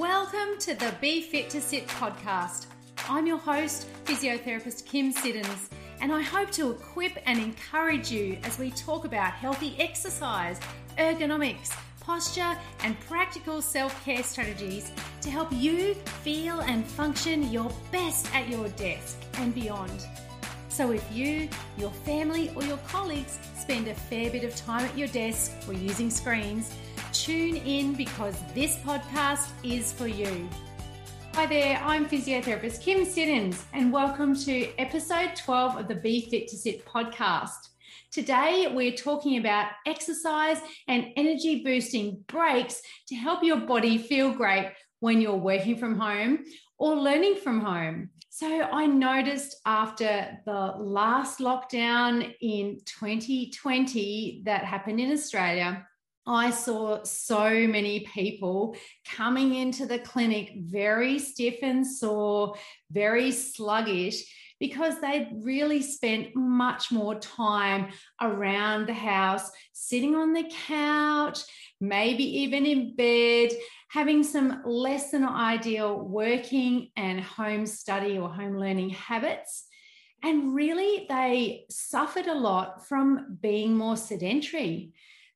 Welcome to the Be Fit to Sit podcast. I'm your host, physiotherapist Kym Siddons, and I hope to equip and encourage you as we talk about healthy exercise, ergonomics, posture, and practical self care strategies to help you feel and function your best at your desk and beyond. So, if you, your family, or your colleagues spend a fair bit of time at your desk or using screens, tune in because this podcast is for you. Hi there, I'm physiotherapist Kym Siddons, and welcome to episode 12 of the Be Fit to Sit podcast. Today, we're talking about exercise and energy boosting breaks to help your body feel great when you're working from home or learning from home. So, I noticed after the last lockdown in 2020 that happened in Australia, I saw so many people coming into the clinic very stiff and sore, very sluggish, because they'd really spent much more time around the house, sitting on the couch, maybe even in bed, having some less than ideal working and home study or home learning habits. And really, they suffered a lot from being more sedentary.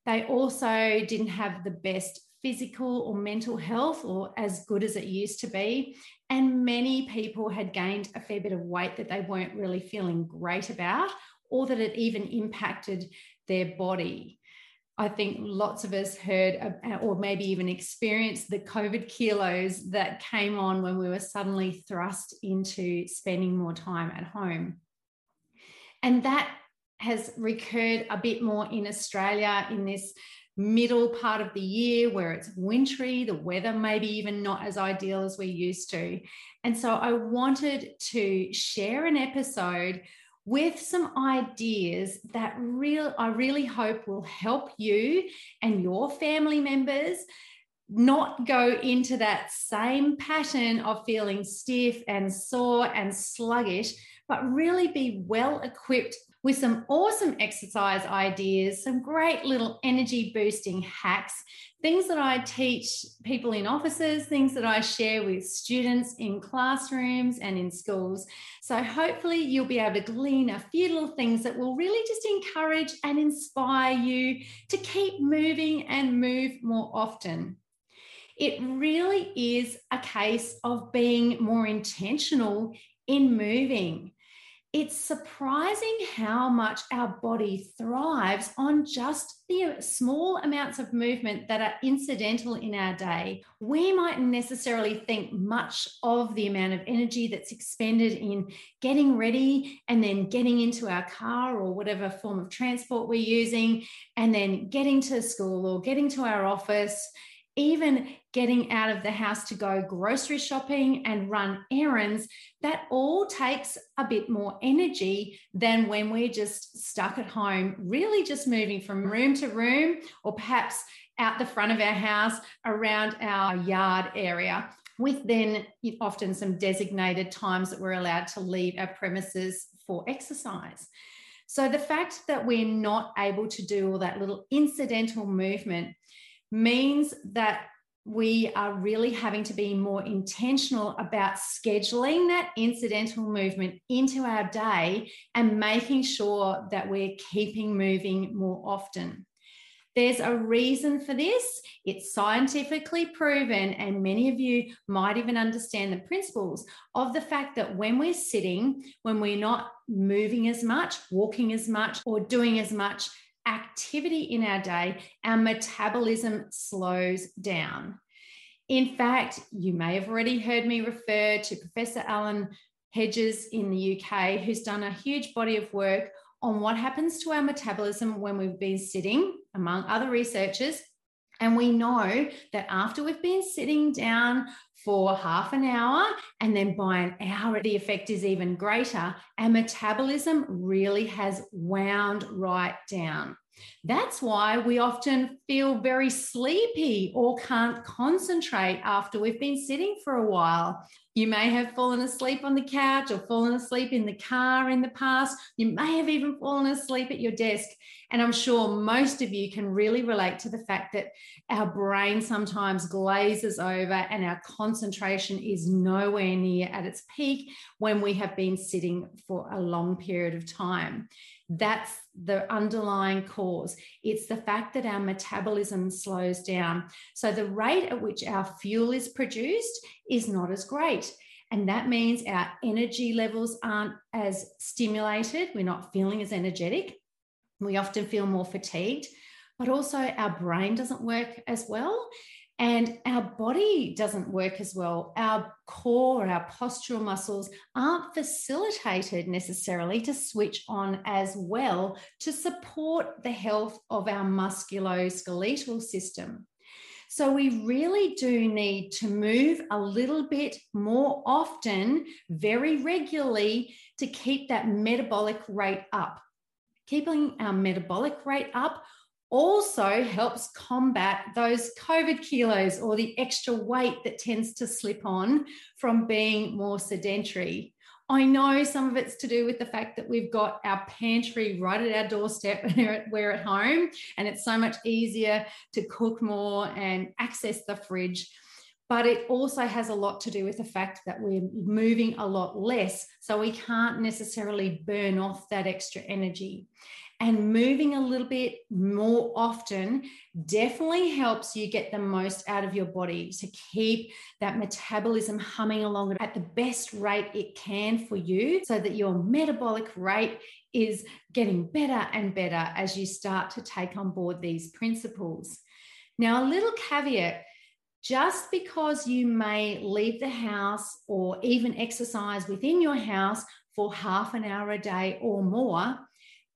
They also didn't have the best physical or mental health or as good as it used to be. And many people had gained a fair bit of weight that they weren't really feeling great about, or that it even impacted their body. I think lots of us heard, or maybe even experienced, the COVID kilos that came on when we were suddenly thrust into spending more time at home. And that has recurred a bit more in Australia in this middle part of the year where it's wintry, the weather maybe even not as ideal as we used to. And so I wanted to share an episode with some ideas that real I really hope will help you and your family members not go into that same pattern of feeling stiff and sore and sluggish, but really be well equipped with some awesome exercise ideas, some great little energy boosting hacks, things that I teach people in offices, things that I share with students in classrooms and in schools. So, hopefully, you'll be able to glean a few little things that will really just encourage and inspire you to keep moving and move more often. It really is a case of being more intentional in moving it's surprising how much our body thrives on just the small amounts of movement that are incidental in our day. We might necessarily think much of the amount of energy that's expended in getting ready and then getting into our car or whatever form of transport we're using, and then getting to school or getting to our office even getting out of the house to go grocery shopping and run errands, that all takes a bit more energy than when we're just stuck at home, really just moving from room to room or perhaps out the front of our house around our yard area. With then often some designated times that we're allowed to leave our premises for exercise. So, the fact that we're not able to do all that little incidental movement means that we are really having to be more intentional about scheduling that incidental movement into our day and making sure that we're keeping moving more often. There's a reason for this. It's scientifically proven, and many of you might even understand the principles of the fact that when we're sitting, when we're not moving as much, walking as much, or doing as much activity in our day, our metabolism slows down. In fact, you may have already heard me refer to Professor Alan Hedges in the UK, who's done a huge body of work on what happens to our metabolism when we've been sitting, among other researchers. And we know that after we've been sitting down for half an hour and then by an hour, the effect is even greater. And metabolism really has wound right down. That's why we often feel very sleepy or can't concentrate after we've been sitting for a while. You may have fallen asleep on the couch or fallen asleep in the car in the past. You may have even fallen asleep at your desk. And I'm sure most of you can really relate to the fact that our brain sometimes glazes over and our concentration is nowhere near at its peak when we have been sitting for a long period of time. That's the underlying cause. It's the fact that our metabolism slows down. So the rate at which our fuel is produced is not as great. And that means our energy levels aren't as stimulated. We're not feeling as energetic. We often feel more fatigued, but also our brain doesn't work as well. And our body doesn't work as well. Our core, our postural muscles aren't facilitated necessarily to switch on as well to support the health of our musculoskeletal system. So, we really do need to move a little bit more often, very regularly, to keep that metabolic rate up. Keeping our metabolic rate up also helps combat those COVID kilos or the extra weight that tends to slip on from being more sedentary. I know some of it's to do with the fact that we've got our pantry right at our doorstep and we're at home, and it's so much easier to cook more and access the fridge. But it also has a lot to do with the fact that we're moving a lot less. So we can't necessarily burn off that extra energy and moving a little bit more often definitely helps you get the most out of your body to keep that metabolism humming along at the best rate it can for you so that your metabolic rate is getting better and better as you start to take on board these principles. Now, a little caveat just because you may leave the house or even exercise within your house for half an hour a day or more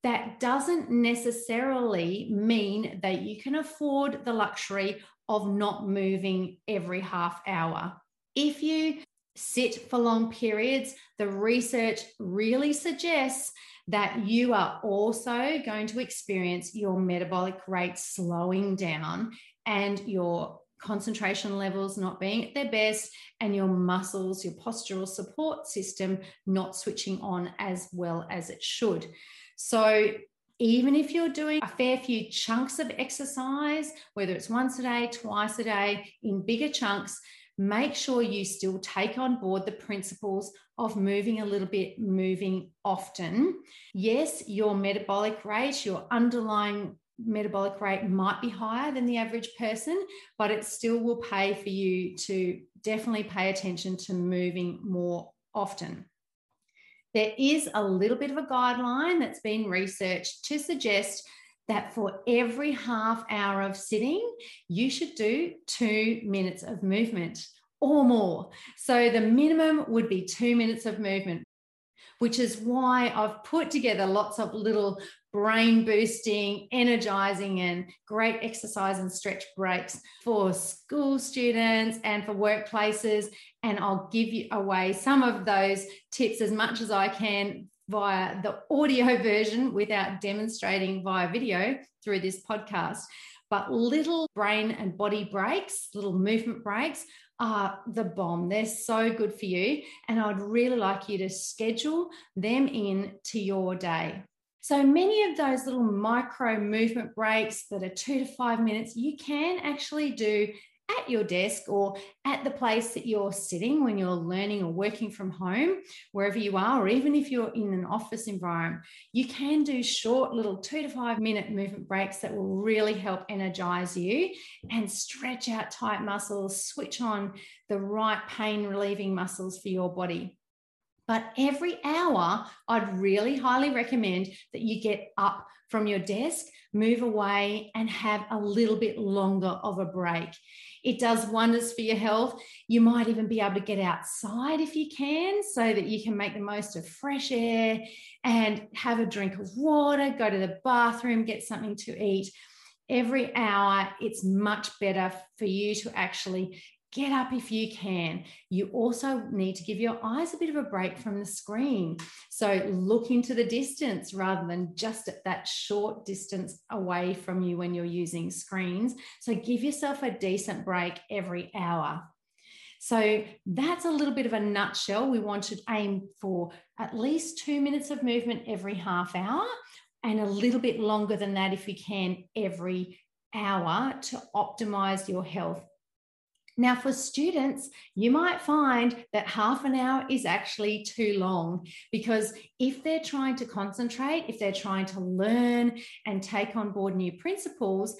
that doesn't necessarily mean that you can afford the luxury of not moving every half hour. If you sit for long periods, the research really suggests that you are also going to experience your metabolic rate slowing down and your concentration levels not being at their best and your muscles, your postural support system not switching on as well as it should. So even if you're doing a fair few chunks of exercise, whether it's once a day, twice a day, in bigger chunks, make sure you still take on board the principles of moving a little bit, moving often. Yes, your metabolic rate, your underlying metabolic rate might be higher than the average person, but it still will pay for you to definitely pay attention to moving more often. There is a little bit of a guideline that's been researched to suggest that for every half hour of sitting, you should do two minutes of movement or more. So the minimum would be two minutes of movement, which is why I've put together lots of little brain boosting, energizing, and great exercise and stretch breaks for school students and for workplaces. And I'll give you away some of those tips as much as I can via the audio version without demonstrating via video through this podcast. But little brain and body breaks, little movement breaks, are the bomb. They're so good for you. And I'd really like you to schedule them in to your day. So many of those little micro movement breaks that are two to five minutes, you can actually do at your desk or at the place that you're sitting when you're learning or working from home, wherever you are, or even if you're in an office environment, you can do short little two to five minute movement breaks that will really help energize you and stretch out tight muscles, switch on the right pain relieving muscles for your body. But every hour, I'd really highly recommend that you get up from your desk, move away, and have a little bit longer of a break. It does wonders for your health. You might even be able to get outside if you can, so that you can make the most of fresh air and have a drink of water, go to the bathroom, get something to eat. Every hour, it's much better for you to actually get up if you can. You also need to give your eyes a bit of a break from the screen. So look into the distance rather than just at that short distance away from you when you're using screens. So give yourself a decent break every hour. So that's a little bit of a nutshell. We want to aim for at least two minutes of movement every half hour and a little bit longer than that if you can every hour to optimize your health now, for students, you might find that half an hour is actually too long because if they're trying to concentrate, if they're trying to learn and take on board new principles,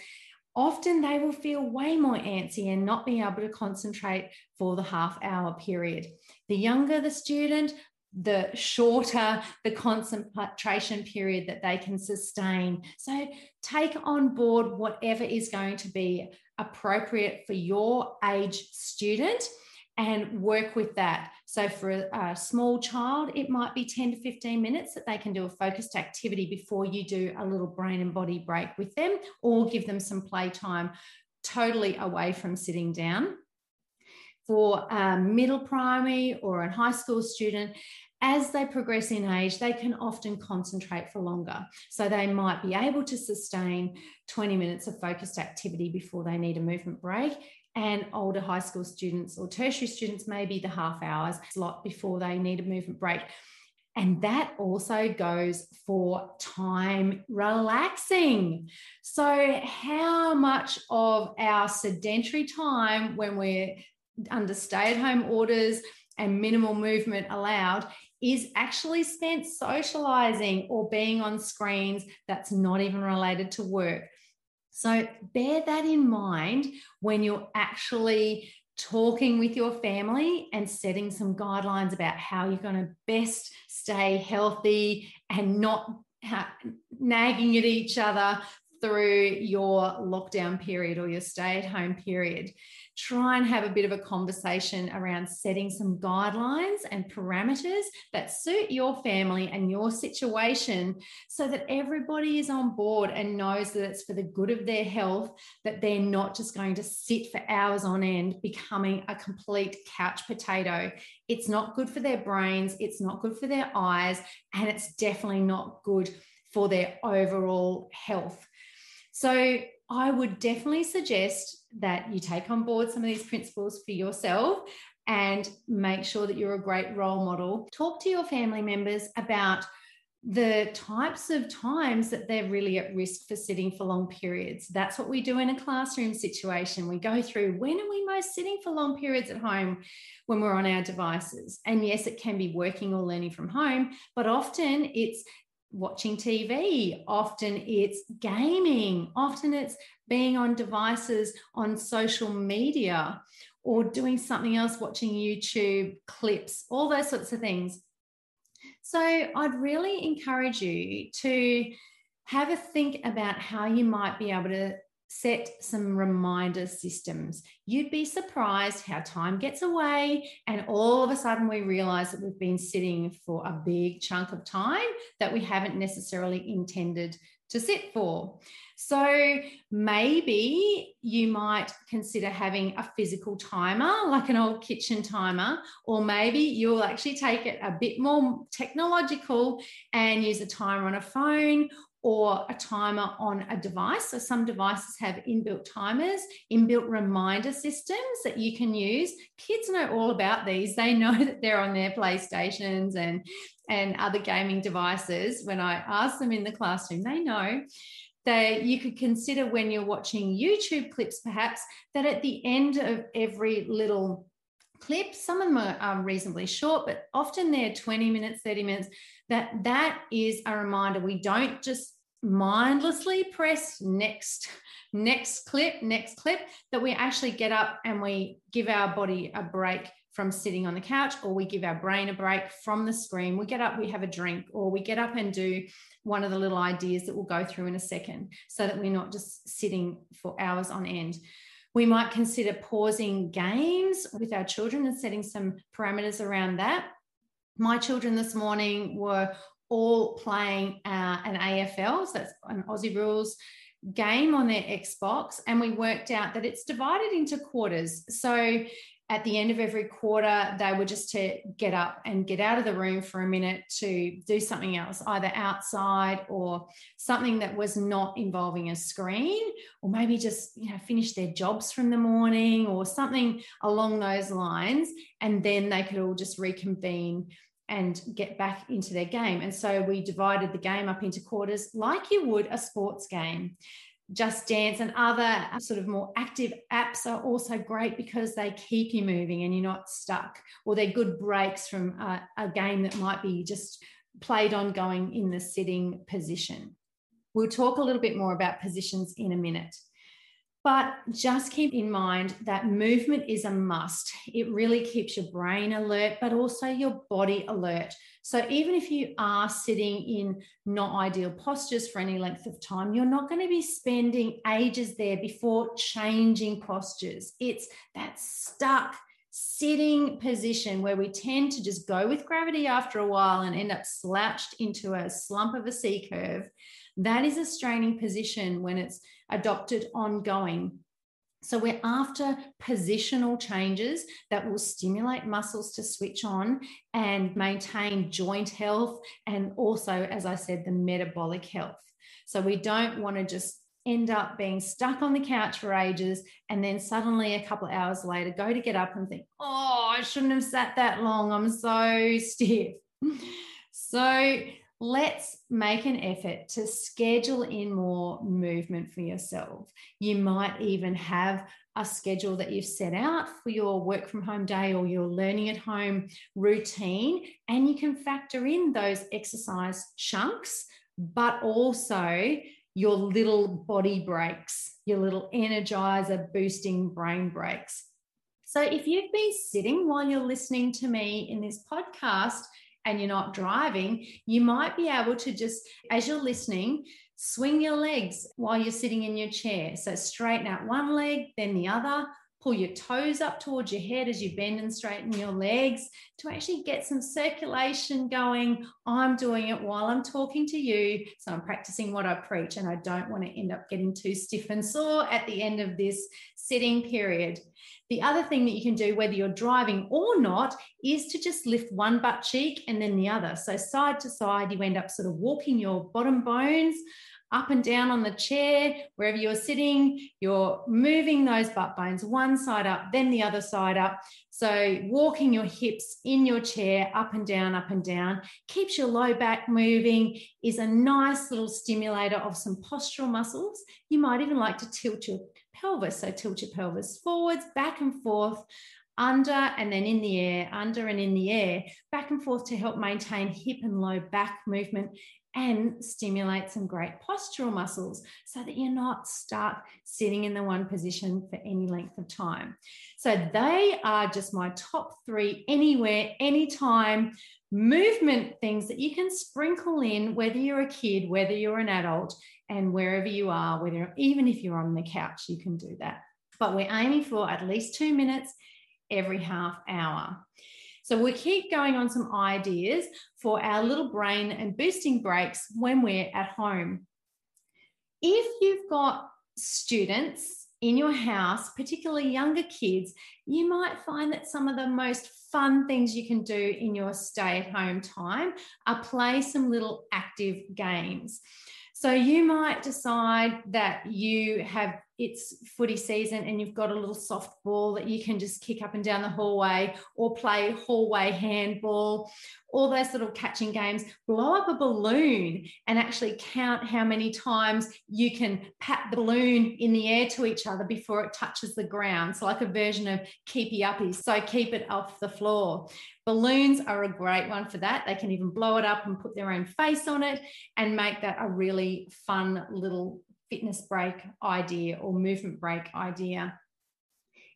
often they will feel way more antsy and not be able to concentrate for the half hour period. The younger the student, the shorter the concentration period that they can sustain. So take on board whatever is going to be appropriate for your age student and work with that. So, for a, a, small child, it might be 10 to 15 minutes that they can do a focused activity before you do a little brain and body break with them, or give them some playtime totally away from sitting down. For a middle primary or a high school student, as they progress in age, they can often concentrate for longer. So they might be able to sustain 20 minutes of focused activity before they need a movement break. And older high school students or tertiary students, maybe the half hours slot before they need a movement break. And that also goes for time relaxing. So, how much of our sedentary time when we're under stay at home orders and minimal movement allowed is actually spent socializing or being on screens that's not even related to work. So bear that in mind when you're actually talking with your family and setting some guidelines about how you're going to best stay healthy and not nagging at each other through your lockdown period or your stay at home period try and have a bit of a conversation around setting some guidelines and parameters that suit your family and your situation so that everybody is on board and knows that it's for the good of their health, that they're not just going to sit for hours on end becoming a complete couch potato. It's not good for their brains, it's not good for their eyes, and it's definitely not good for their overall health. So, I would definitely suggest that you take on board some of these principles for yourself and make sure that you're a great role model. Talk to your family members about the types of times that they're really at risk for sitting for long periods. That's what we do in a classroom situation. We go through when are we most sitting for long periods at home when we're on our devices? And yes, it can be working or learning from home, but often it's watching TV, often it's gaming, often it's being on devices on social media or doing something else, watching YouTube clips, all those sorts of things. So I'd really encourage you to have a think about how you might be able to set some reminder systems. You'd be surprised how time gets away, and all of a sudden we realize that we've been sitting for a big chunk of time that we haven't necessarily intended to sit for. So maybe you might consider having a physical timer, like an old kitchen timer, or maybe you'll actually take it a bit more technological and use a timer on a phone or a timer on a device. So some devices have inbuilt timers, inbuilt reminder systems that you can use. Kids know all about these. They know that they're on their PlayStations and and other gaming devices. When I ask them in the classroom, they know that you could consider when you're watching YouTube clips, perhaps that at the end of every little clip, some of them are reasonably short, but often they're 20 minutes, 30 minutes. That that is a reminder. We don't just mindlessly press next next clip next clip that we actually get up and we give our body a break from sitting on the couch or we give our brain a break from the screen. We get up we have a drink or we get up and do one of the little ideas that we'll go through in a second so that we're not just sitting for hours on end. We might consider pausing games with our children and setting some parameters around that. My children this morning were all playing uh, an AFL, so that's an Aussie rules game on their Xbox and we worked out that it's divided into quarters. So at the end of every quarter, they were just to get up and get out of the room for a minute to do something else, either outside or something that was not involving a screen, or maybe just you know finish their jobs from the morning or something along those lines, and then they could all just reconvene and get back into their game. And so we divided the game up into quarters like you would a sports game. Just Dance and other sort of more active apps are also great because they keep you moving and you're not stuck, or they're good breaks from a, a game that might be just played ongoing in the sitting position. We'll talk a little bit more about positions in a minute. But just keep in mind that movement is a must. It really keeps your brain alert, but also your body alert. So even if you are sitting in not ideal postures for any length of time, you're not going to be spending ages there before changing postures. It's that stuck sitting position where we tend to just go with gravity after a while and end up slouched into a slump of a C curve. That is a straining position when it's adopted ongoing. So we're after positional changes that will stimulate muscles to switch on and maintain joint health and also, as I said, the metabolic health. So we don't want to just end up being stuck on the couch for ages and then suddenly a couple of hours later go to get up and think, oh, I shouldn't have sat that long. I'm so stiff. So let's make an effort to schedule in more movement for yourself. You might even have a schedule that you've set out for your work from home day or your learning at home routine, and you can factor in those exercise chunks, but also your little body breaks, your little energizer boosting brain breaks. So, if you've been sitting while you're listening to me in this podcast, and you're not driving, you might be able to just, as you're listening, swing your legs while you're sitting in your chair. So straighten out one leg, then the other. Pull your toes up towards your head as you bend and straighten your legs to actually get some circulation going. I'm doing it while I'm talking to you. So I'm practicing what I preach, and I don't want to end up getting too stiff and sore at the end of this sitting period. The other thing that you can do, whether you're driving or not, is to just lift one butt cheek and then the other. So side to side, you end up sort of walking your bottom bones up and down on the chair, wherever you're sitting, you're moving those butt bones one side up, then the other side up. So, walking your hips in your chair up and down, up and down, keeps your low back moving, is a nice little stimulator of some postural muscles. You might even like to tilt your pelvis. So tilt your pelvis forwards, back and forth, under and then in the air, under and in the air, back and forth to help maintain hip and low back movement and stimulate some great postural muscles so that you're not stuck sitting in the one position for any length of time. So they are just my top three anywhere, anytime movement things that you can sprinkle in, whether you're a kid, whether you're an adult, and wherever you are, whether even if you're on the couch, you can do that. But we're aiming for at least two minutes every half hour. So we keep going on some ideas for our little brain and boosting breaks when we're at home. If you've got students in your house, particularly younger kids, you might find that some of the most fun things you can do in your stay at home time are play some little active games. So you might decide that you have it's footy season and you've got a little soft ball that you can just kick up and down the hallway or play hallway handball, all those little catching games. Blow up a balloon and actually count how many times you can pat the balloon in the air to each other before it touches the ground. So, like a version of keepy uppies. So, keep it off the floor. Balloons are a great one for that. They can even blow it up and put their own face on it and make that a really fun little fitness break idea or movement break idea.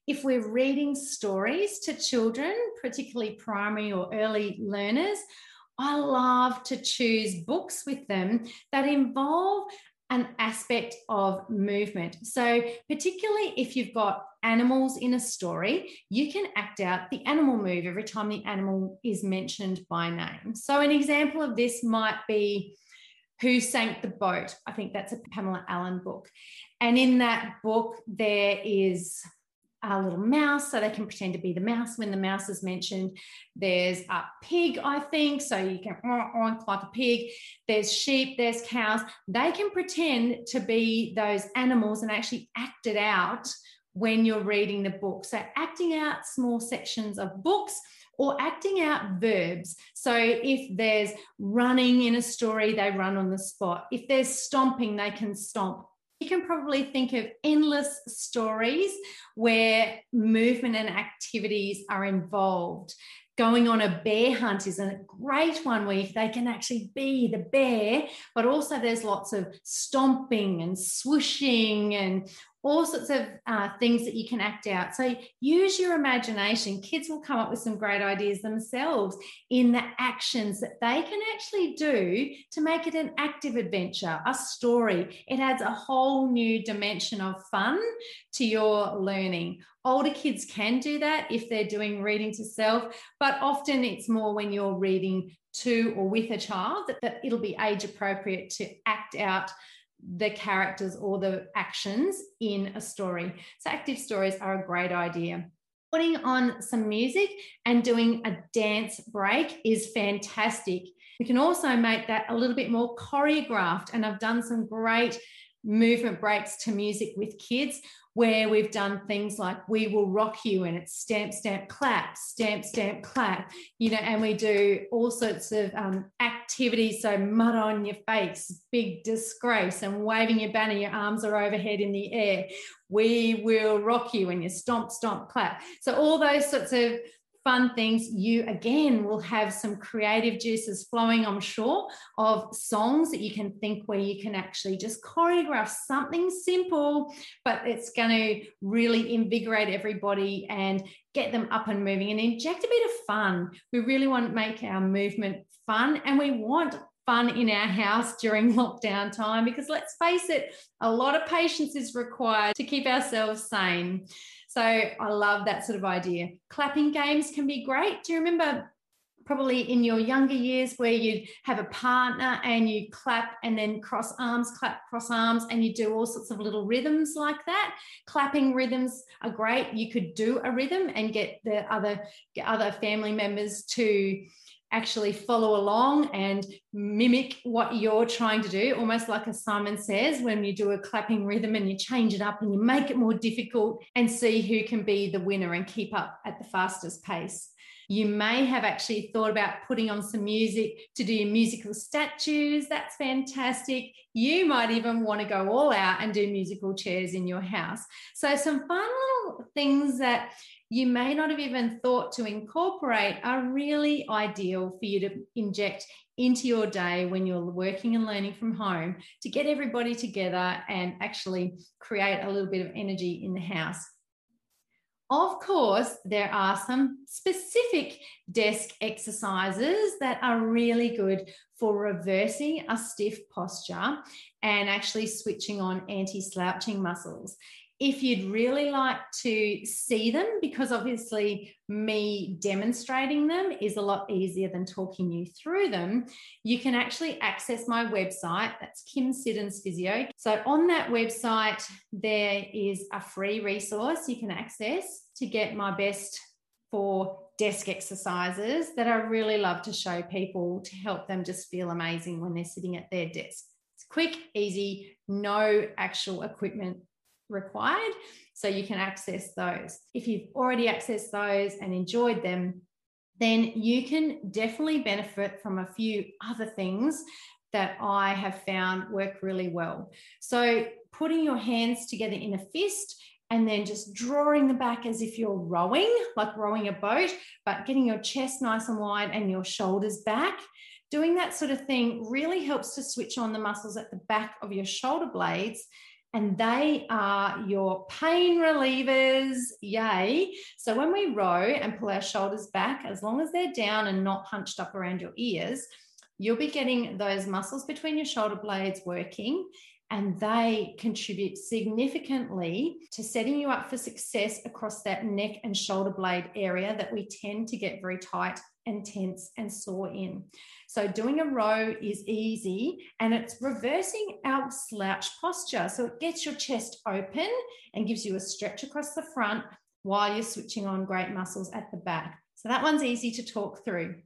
If we're reading stories to children, particularly primary or early learners, I love to choose books with them that involve an aspect of movement. So, particularly if you've got animals in a story, you can act out the animal move every time the animal is mentioned by name. So, an example of this might be Who Sank the Boat. I think that's a Pamela Allen book. And in that book, there is a little mouse, so they can pretend to be the mouse when the mouse is mentioned. There's a pig, I think, so you can oink like a pig. There's sheep, there's cows. They can pretend to be those animals and actually act it out when you're reading the book. So, acting out small sections of books or acting out verbs. So, if there's running in a story, they run on the spot. If there's stomping, they can stomp. You can probably think of endless stories where movement and activities are involved going on a bear hunt is a great one where they can actually be the bear, but also there's lots of stomping and swooshing and all sorts of uh, things that you can act out. So use your imagination. Kids will come up with some great ideas themselves in the actions that they can actually do to make it an active adventure, a story. It adds a whole new dimension of fun to your learning. Older kids can do that if they're doing reading to self, but often it's more when you're reading to or with a child that, that it'll be age appropriate to act out the characters or the actions in a story. So, active stories are a great idea. Putting on some music and doing a dance break is fantastic. We can also make that a little bit more choreographed, and I've done some great movement breaks to music with kids where we've done things like we will rock you and it's stamp stamp clap stamp stamp clap you know and we do all sorts of um, activities. So mud on your face big disgrace and waving your banner your arms are overhead in the air. We will rock you and you stomp stomp clap. So all those sorts of fun things. You again will have some creative juices flowing, I'm sure, of songs that you can think where you can actually just choreograph something simple, but it's going to really invigorate everybody and get them up and moving and inject a bit of fun. We really want to make our movement fun and we want fun in our house during lockdown time because let's face it, a lot of patience is required to keep ourselves sane. So I love that sort of idea. Clapping games can be great. Do you remember probably in your younger years where you'd have a partner and you clap and then cross arms, clap, cross arms, and you do all sorts of little rhythms like that. Clapping rhythms are great. You could do a rhythm and get the other other family members to actually follow along and mimic what you're trying to do, almost like as Simon says, when you do a clapping rhythm and you change it up and you make it more difficult and see who can be the winner and keep up at the fastest pace. You may have actually thought about putting on some music to do musical statues. That's fantastic. You might even want to go all out and do musical chairs in your house. So, some fun little things that you may not have even thought to incorporate are really ideal for you to inject into your day when you're working and learning from home to get everybody together and actually create a little bit of energy in the house. Of course, there are some specific desk exercises that are really good for reversing a stiff posture and actually switching on anti slouching muscles if you'd really like to see them, because obviously me demonstrating them is a lot easier than talking you through them, you can actually access my website. That's Kym Siddons Physio. So on that website, there is a free resource you can access to get my best for desk exercises that I really love to show people to help them just feel amazing when they're sitting at their desk. It's quick, easy, no actual equipment required. So you can access those. If you've already accessed those and enjoyed them, then you can definitely benefit from a few other things that I have found work really well. So putting your hands together in a fist and then just drawing them back as if you're rowing, like rowing a boat, but getting your chest nice and wide and your shoulders back. Doing that sort of thing really helps to switch on the muscles at the back of your shoulder blades and they are your pain relievers. Yay. So when we row and pull our shoulders back, as long as they're down and not hunched up around your ears, you'll be getting those muscles between your shoulder blades working. And they contribute significantly to setting you up for success across that neck and shoulder blade area that we tend to get very tight and tense and sore in. So, doing a row is easy and it's reversing our slouch posture. So, it gets your chest open and gives you a stretch across the front while you're switching on great muscles at the back. So, that one's easy to talk through.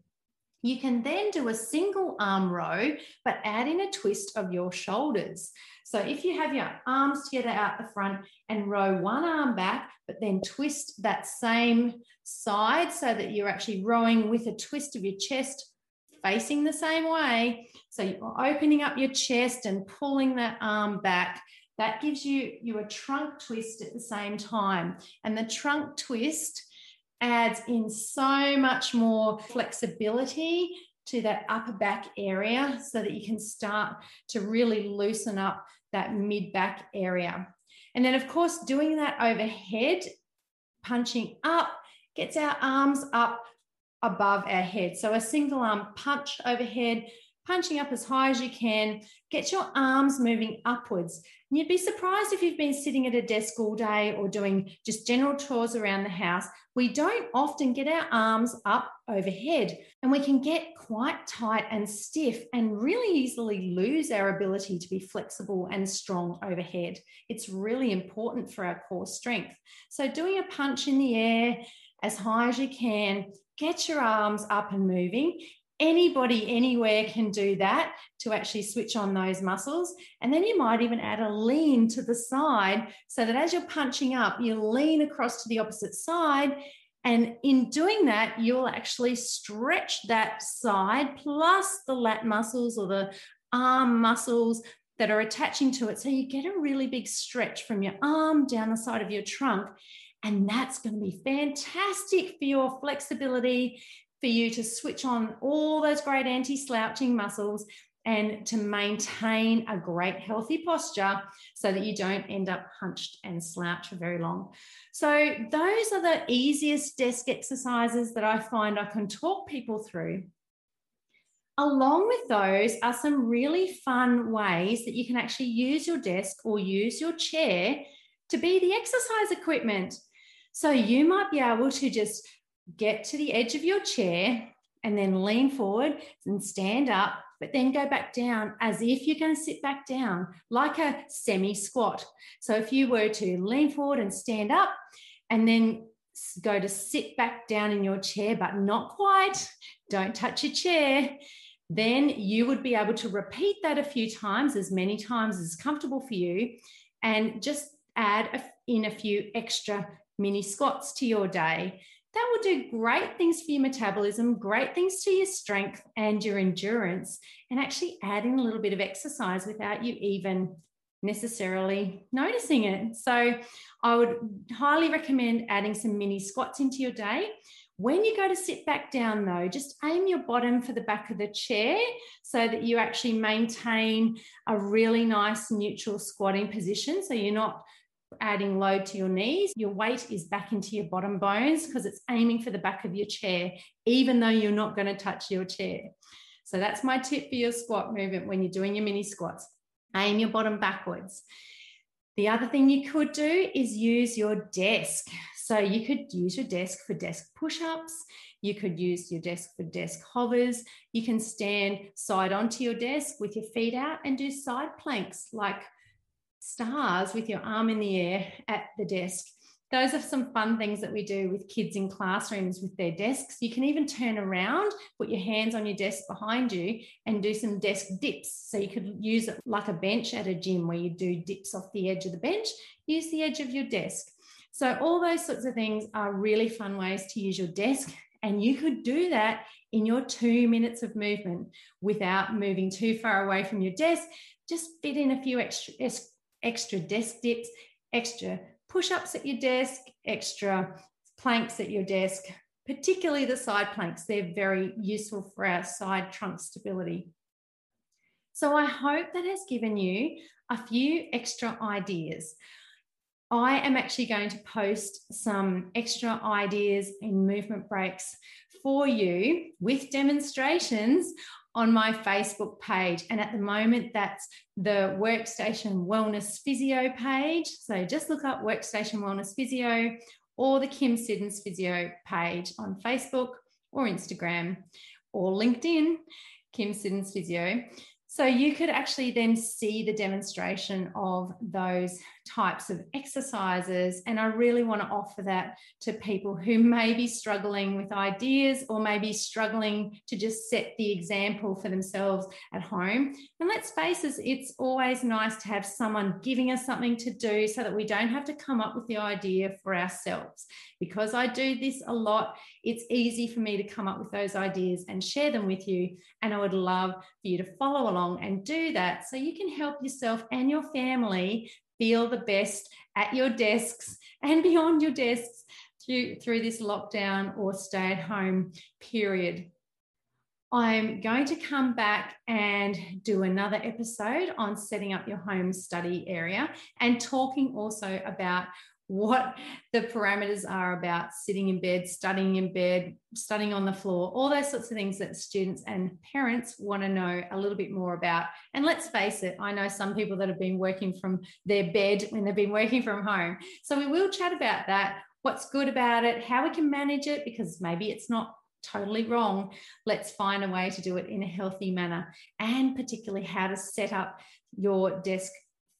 You can then do a single arm row, but add in a twist of your shoulders. So if you have your arms together out the front and row one arm back, but then twist that same side so that you're actually rowing with a twist of your chest facing the same way. So you're opening up your chest and pulling that arm back. That gives you, you a trunk twist at the same time. And the trunk twist adds in so much more flexibility to that upper back area so that you can start to really loosen up that mid back area. And then, of course, doing that overhead, punching up, gets our arms up above our head. So a single arm punch overhead, punching up as high as you can, get your arms moving upwards. And you'd be surprised if you've been sitting at a desk all day or doing just general chores around the house. We don't often get our arms up overhead and we can get quite tight and stiff and really easily lose our ability to be flexible and strong overhead. It's really important for our core strength. So, doing a punch in the air as high as you can, get your arms up and moving anybody anywhere can do that to actually switch on those muscles. And then you might even add a lean to the side so that as you're punching up, you lean across to the opposite side. And in doing that, you'll actually stretch that side plus the lat muscles or the arm muscles that are attaching to it. So you get a really big stretch from your arm down the side of your trunk. And that's going to be fantastic for your flexibility for you to switch on all those great anti slouching muscles and to maintain a great healthy posture so that you don't end up hunched and slouched for very long. So, those are the easiest desk exercises that I find I can talk people through. Along with those are some really fun ways that you can actually use your desk or use your chair to be the exercise equipment. So, you might be able to just get to the edge of your chair and then lean forward and stand up, but then go back down as if you're going to sit back down like a semi squat. So if you were to lean forward and stand up and then go to sit back down in your chair, but not quite, don't touch your chair. Then you would be able to repeat that a few times, as many times as comfortable for you, and just add in a few extra mini squats to your day that will do great things for your metabolism, great things to your strength and your endurance, and actually add in a little bit of exercise without you even necessarily noticing it. So, I would highly recommend adding some mini squats into your day. When you go to sit back down, though, just aim your bottom for the back of the chair so that you actually maintain a really nice neutral squatting position. So you're not adding load to your knees, your weight is back into your bottom bones because it's aiming for the back of your chair, even though you're not going to touch your chair. So that's my tip for your squat movement when you're doing your mini squats. Aim your bottom backwards. The other thing you could do is use your desk. So you could use your desk for desk push ups. You could use your desk for desk hovers. You can stand side onto your desk with your feet out and do side planks like stars with your arm in the air at the desk. Those are some fun things that we do with kids in classrooms with their desks. You can even turn around, put your hands on your desk behind you, and do some desk dips. So you could use it like a bench at a gym where you do dips off the edge of the bench, use the edge of your desk. So, all those sorts of things are really fun ways to use your desk. And you could do that in your two minutes of movement without moving too far away from your desk. Just fit in a few extra extra desk dips, extra push ups at your desk, extra planks at your desk, particularly the side planks. They're very useful for our side trunk stability. So I hope that has given you a few extra ideas. I am actually going to post some extra ideas in movement breaks for you with demonstrations on my Facebook page. And at the moment, that's the Workstation Wellness Physio page. So just look up Workstation Wellness Physio or the Kym Siddons Physio page on Facebook or Instagram or LinkedIn, Kym Siddons Physio. So you could actually then see the demonstration of those types of exercises. And I really want to offer that to people who may be struggling with ideas or maybe struggling to just set the example for themselves at home. And let's face it, it's always nice to have someone giving us something to do so that we don't have to come up with the idea for ourselves. Because I do this a lot, it's easy for me to come up with those ideas and share them with you. And I would love for you to follow along and do that so you can help yourself and your family feel the best at your desks and beyond your desks through, through this lockdown or stay at home period. I'm going to come back and do another episode on setting up your home study area and talking also about what the parameters are about sitting in bed, studying in bed, studying on the floor, all those sorts of things that students and parents want to know a little bit more about. And let's face it, I know some people that have been working from their bed when they've been working from home. So we will chat about that, what's good about it, how we can manage it, because maybe it's not totally wrong. Let's find a way to do it in a healthy manner, and particularly how to set up your desk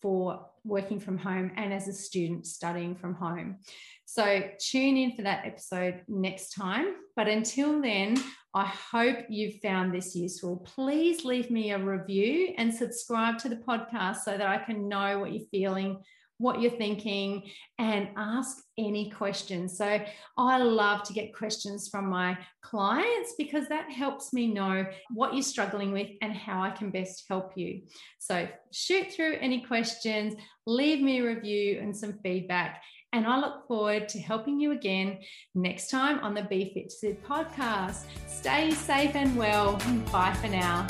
for working from home and as a student studying from home. So tune in for that episode next time. But until then, I hope you've found this useful. Please leave me a review and subscribe to the podcast so that I can know what you're feeling what you're thinking and ask any questions. So I love to get questions from my clients because that helps me know what you're struggling with and how I can best help you. So shoot through any questions, leave me a review and some feedback. And I look forward to helping you again next time on the Be Fit to Sit podcast. Stay safe and well. Bye for now.